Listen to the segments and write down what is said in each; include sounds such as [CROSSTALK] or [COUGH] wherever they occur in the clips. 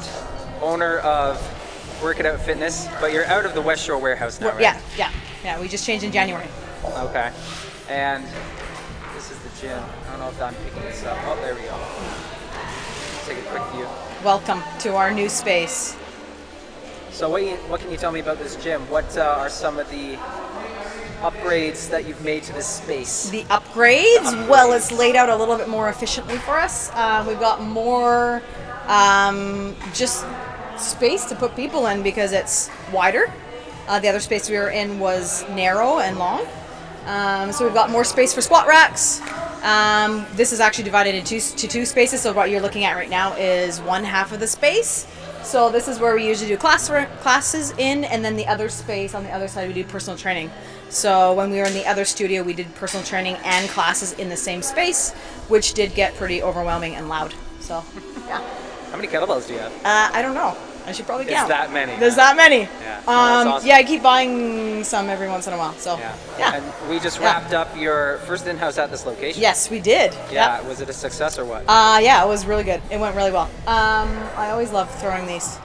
Scott, owner of Work It Out Fitness, but you're out of the West Shore warehouse now, right? Yeah, yeah, yeah. We just changed in January. Okay. And this is the gym. I don't know if I'm picking this up. Oh, there we go. Take a quick view. Welcome to our new space. So what, you, what can you tell me about this gym? What uh, are some of the upgrades that you've made to this space? The upgrades, well, it's laid out a little bit more efficiently for us. Uh, we've got more um, just space to put people in because it's wider. Uh, the other space we were in was narrow and long. Um, so we've got more space for squat racks. Um, this is actually divided into two, two spaces. So what you're looking at right now is one half of the space. So this is where we usually do class classes in, and then the other space on the other side we do personal training. So when we were in the other studio, we did personal training and classes in the same space, which did get pretty overwhelming and loud. So [LAUGHS] yeah, How many kettlebells do you have? uh, I don't know. I should probably There's count. that many. There's that many. Yeah. That's Um, awesome. Yeah, I keep buying some every once in a while. So Yeah. yeah. And we just Yeah. wrapped up your first in-house at this location. Yes, we did. Yeah. Yep. Was it a success or what? Uh, yeah, it was really good. It went really well. Um, I always love throwing these.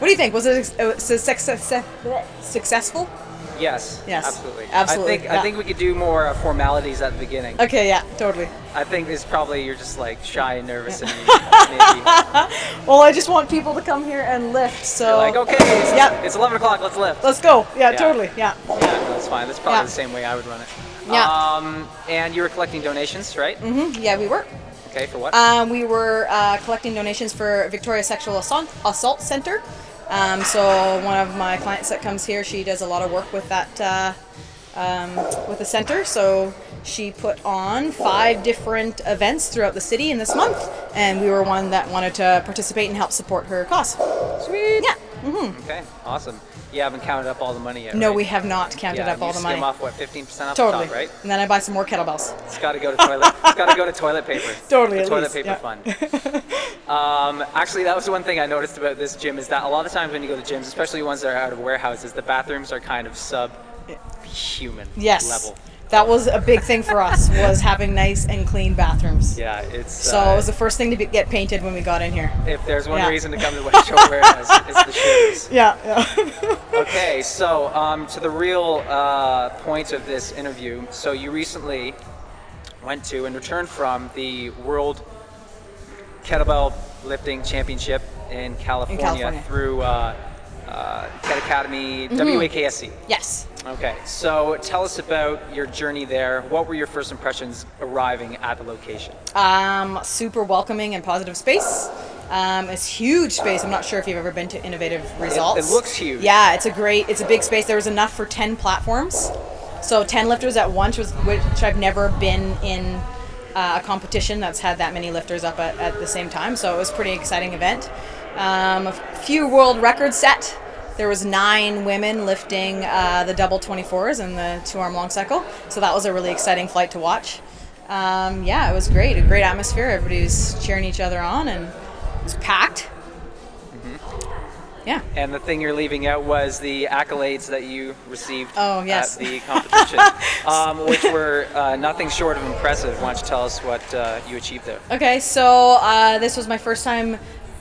What do you think? Was it a success, successful? Yes. yes. Absolutely. Absolutely, I think yeah. I think we could do more uh, formalities at the beginning. Okay, yeah, totally. I think it's probably you're just like shy and nervous and [LAUGHS] maybe [LAUGHS] Well, I just want people to come here and lift. So you're like okay, it's, Yep. it's 11 o'clock. Let's lift. let's go. Yeah, Yeah. totally. Yeah. Yeah, that's fine. That's probably Yeah. the same way I would run it. Yeah. Um, and you were collecting donations, right? Mm-hmm. Yeah, we were. Okay, for what? Um, we were uh, collecting donations for Victoria Sexual Assault, Assault Center. Um, so one of my clients that comes here, she does a lot of work with that uh, um, with the center. So she put on five different events throughout the city in this month, and we were one that wanted to participate and help support her cause. Sweet. Yeah. Okay, awesome. You haven't counted up all the money yet. No, right? we have not counted yeah, up all the money. off what 15% off Totally. the top, right? And then I buy some more kettlebells. It's got to go to toilet. it's got to go to toilet paper. [LAUGHS] Totally, The toilet least, paper yeah. fund. [LAUGHS] um, actually, that was one thing I noticed about this gym is that a lot of times when you go to gyms, especially ones that are out of warehouses, the bathrooms are kind of sub-human Yes. level. That was a big thing for us was having nice and clean bathrooms. Yeah, it's. So uh, it was the first thing to be, get painted when we got in here. if there's one Yeah. reason to come to West Shore it's the shoes. [LAUGHS] Yeah, yeah. Okay, so um, to the real uh, point of this interview. So you recently went to and returned from the World Kettlebell Lifting Championship in California, California. through uh, uh, Ket Academy, Mm-hmm. WAKSC. yes. Okay, so tell us about your journey there. What were your first impressions arriving at the location? Um, super welcoming and positive space. Um, it's huge space. I'm not sure if you've ever been to Innovative Results. It looks huge. Yeah, it's a great. It's a big space. There was enough for ten platforms, so ten lifters at once, was, which I've never been in uh, a competition that's had that many lifters up at, at the same time. So it was a pretty exciting event. Um, a few world records set. There was nine women lifting uh, the double 24s and the two-arm long cycle. So that was a really exciting flight to watch. Um, yeah, it was great. A great atmosphere. Everybody was cheering each other on, and it was packed. Yeah. And the thing you're leaving out was the accolades that you received Oh, yes. at the competition, [LAUGHS] um, which were uh, nothing short of impressive. Why don't you tell us what uh, you achieved there? Okay, so uh, this was my first time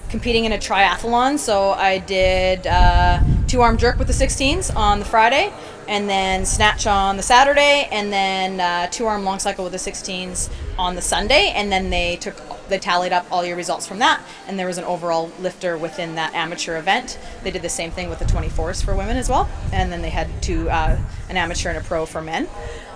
competing in a triathlon. So I did uh, two arm jerk with the 16s on the Friday, and then snatch on the Saturday, and then uh, two arm long cycle with the 16s on the Sunday. And then they took they tallied up all your results from that, and there was an overall lifter within that amateur event. They did the same thing with the 24s for women as well, and then they had two uh, an amateur and a pro for men.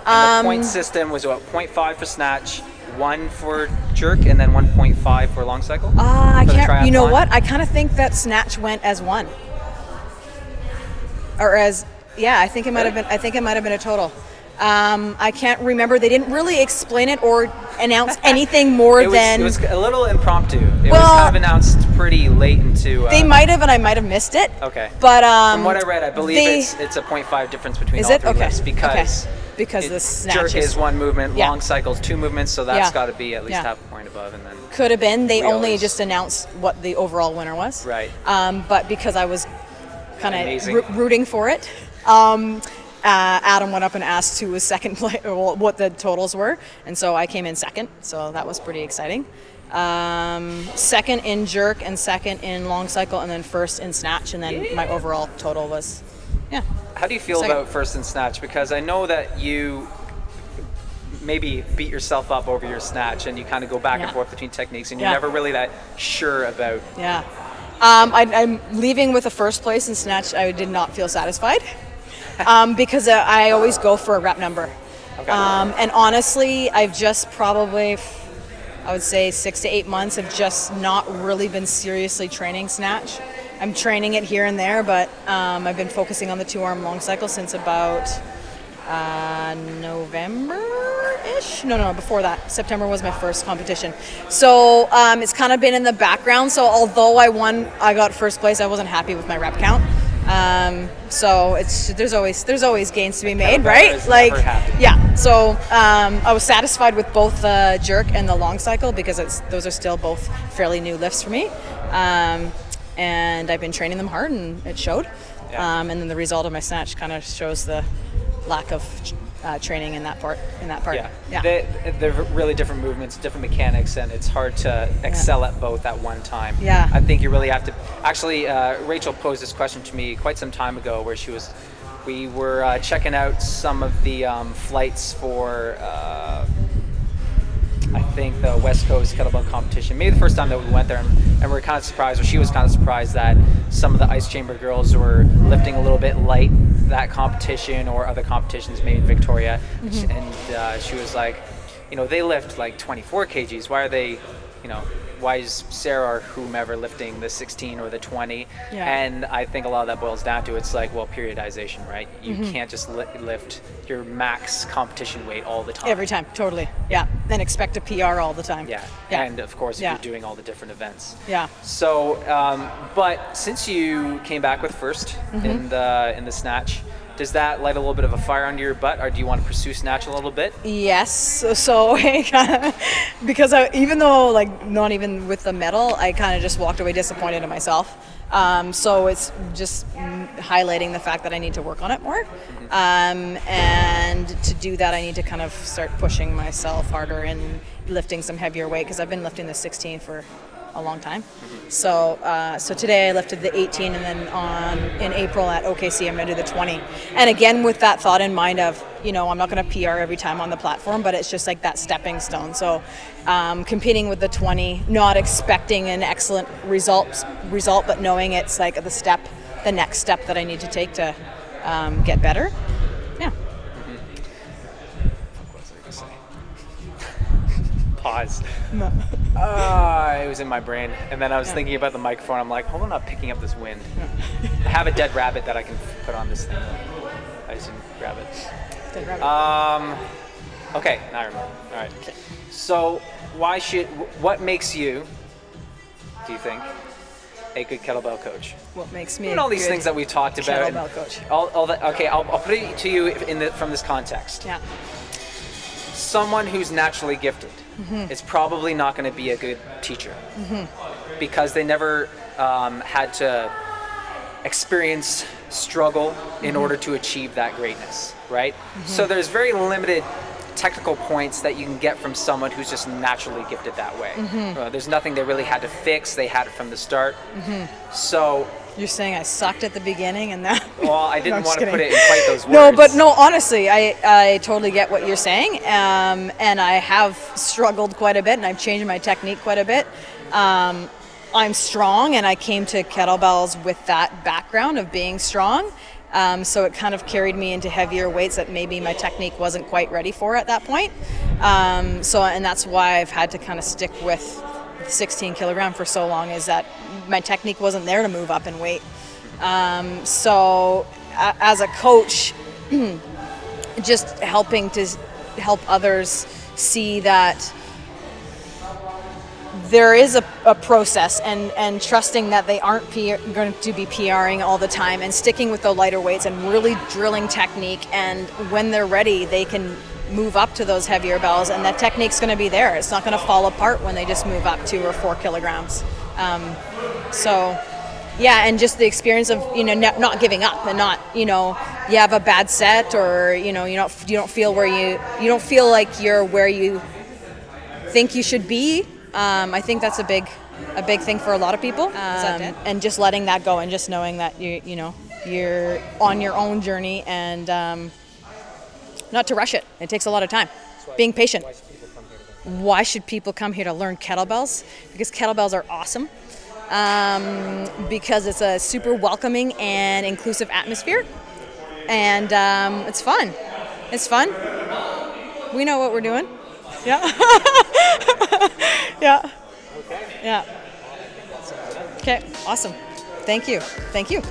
And the point system was what 0.5 for snatch, one for jerk, and then 1.5 for long cycle. Uh, I can't. You know what? I kind of think that snatch went as one, or as yeah. I think it might have been. I think it might have been a total. Um, I can't remember. They didn't really explain it or announce [LAUGHS] anything more It was, than it was a little impromptu. It was Well, kind of announced pretty late into. Uh, they might have, and I might have missed it. Okay. But um, From what I read, I believe they- it's it's a 0.5 difference between Is all it three okay? lifts because okay. Because it- the snatch jerk is one movement, Yeah. long cycles two movements, so that's Yeah. got to be at least Yeah. half a point above, and then could have been. They only always- just announced what the overall winner was. Right. Um, but because I was kind of rooting for it, um, uh, Adam went up and asked who was second [LAUGHS] place, or what the totals were, and so I came in second. So that was pretty exciting. um, second in jerk, and second in long cycle, and then first in snatch, and then my overall total was, yeah. How do you feel Second. about first and snatch? Because I know that you maybe beat yourself up over your snatch and you kind of go back and forth between techniques and you're Yeah. never really that sure about. Yeah. Um, I, I'm leaving with a first place in snatch. I did not feel satisfied [LAUGHS] um, because uh, I always go for a rep number. Okay. Um, and honestly, I've just probably, I would say, six to eight months have just not really been seriously training snatch. I'm training it here and there, but um, I've been focusing on the two arm long cycle since about uh, November ish. No, no, no, before that. September was my first competition. So um, it's kind of been in the background. So although I won, I got first place, I wasn't happy with my rep count. Um, so it's there's always there's always gains to be made, right? Like yeah. So um, I was satisfied with both the jerk and the long cycle because it's those are still both fairly new lifts for me. Um, and I've been training them hard, and it showed. Yeah. Um, and then the result of my snatch kind of shows the lack of uh, training in that part. In that part. Yeah. Yeah. They, they're really different movements, different mechanics, and it's hard to excel at both at one time. Yeah. I think you really have to. Actually, uh, Rachel posed this question to me quite some time ago where she was. We were uh, checking out some of the um, flights for. I think the West Coast kettlebell competition. Maybe the first time that we went there, and, and we were kind of surprised, or she was kind of surprised that some of the ice chamber girls were lifting a little bit light that competition or other competitions, maybe in Victoria. And uh, she was like, you know, they lift like 24 kgs. Why are they, you know, why is Sarah or whomever lifting the 16 or the 20? Yeah. And I think a lot of that boils down to it's like, well, periodization, right? You Mm-hmm. can't just li- lift your max competition weight all the time. Every time, totally. Yeah. Then expect a PR all the time. Yeah. Yeah. And of course, if Yeah. you're doing all the different events. Yeah. So, um, but since you came back with 1st Mm-hmm. in the in the snatch, does that light a little bit of a fire under your butt, or do you want to pursue snatch a little bit? Yes. So, [LAUGHS] so [LAUGHS] because I, even though like not even with the medal, I kind of just walked away disappointed in myself. Um, so it's just highlighting the fact that I need to work on it more. Um, and to do that, I need to kind of start pushing myself harder and lifting some heavier weight because I've been lifting the 16 for a long time. So, uh, so today I lifted the 18, and then on in April at OKC I'm going to do the 20. And again, with that thought in mind of you know I'm not going to PR every time on the platform, but it's just like that stepping stone. So, um, competing with the 20, not expecting an excellent result result, but knowing it's like the step, the next step that I need to take to um, get better. Pause. Ah, it was in my brain, and then I was thinking about the microphone. I'm like, hold on, I'm not picking up this wind. I have a dead rabbit that I can put on this thing. I just didn't grab it. Dead rabbit. Um, okay, now I remember. All right. Okay. So, why should? What makes you? Do you think a good kettlebell coach? what makes me And a all these things that we talked about. kettlebell coach? All, all that. Okay, I'll, I'll put it to you in the, from this context. Yeah. Someone who's naturally gifted Mm-hmm. is probably not going to be a good teacher because they never um, had to experience struggle Mm-hmm. in order to achieve that greatness, right? So there's very limited technical points that you can get from someone who's just naturally gifted that way. Mm-hmm. Uh, there's nothing they really had to fix; they had it from the start. Mm-hmm. So, You're saying I sucked at the beginning and that. [LAUGHS] well, I [LAUGHS] didn't I'm want to put it in quite those words. No, but no, honestly, I, I totally get what you're saying. Um, and I have struggled quite a bit and I've changed my technique quite a bit. Um, I'm strong and I came to kettlebells with that background of being strong. Um, so it kind of carried me into heavier weights that maybe my technique wasn't quite ready for at that point. Um, so, and that's why I've had to kind of stick with 16 kilogram for so long is that my technique wasn't there to move up in weight. Um, so, a- as a coach, [CLEARS THROAT] just helping to help others see that there is a, a process and, and trusting that they aren't P- going to be PRing all the time and sticking with the lighter weights and really drilling technique. And when they're ready, they can move up to those heavier bells, and that technique's going to be there. It's not going to fall apart when they just move up two or four kilograms. Um, so, yeah, and just the experience of you know not, not giving up and not you know you have a bad set or you know you don't you don't feel where you you don't feel like you're where you think you should be Um, I think that's a big, a big thing for a lot of people. Um, and just letting that go and just knowing that you, you know, you're on your own journey and um, not to rush it. It takes a lot of time. Being patient. Why should people come here to learn kettlebells? Because kettlebells are awesome. Um, because it's a super welcoming and inclusive atmosphere, and um, it's fun. It's fun. We know what we're doing. Yeah. [LAUGHS] yeah. Yeah. Okay. Awesome. Thank you. Thank you.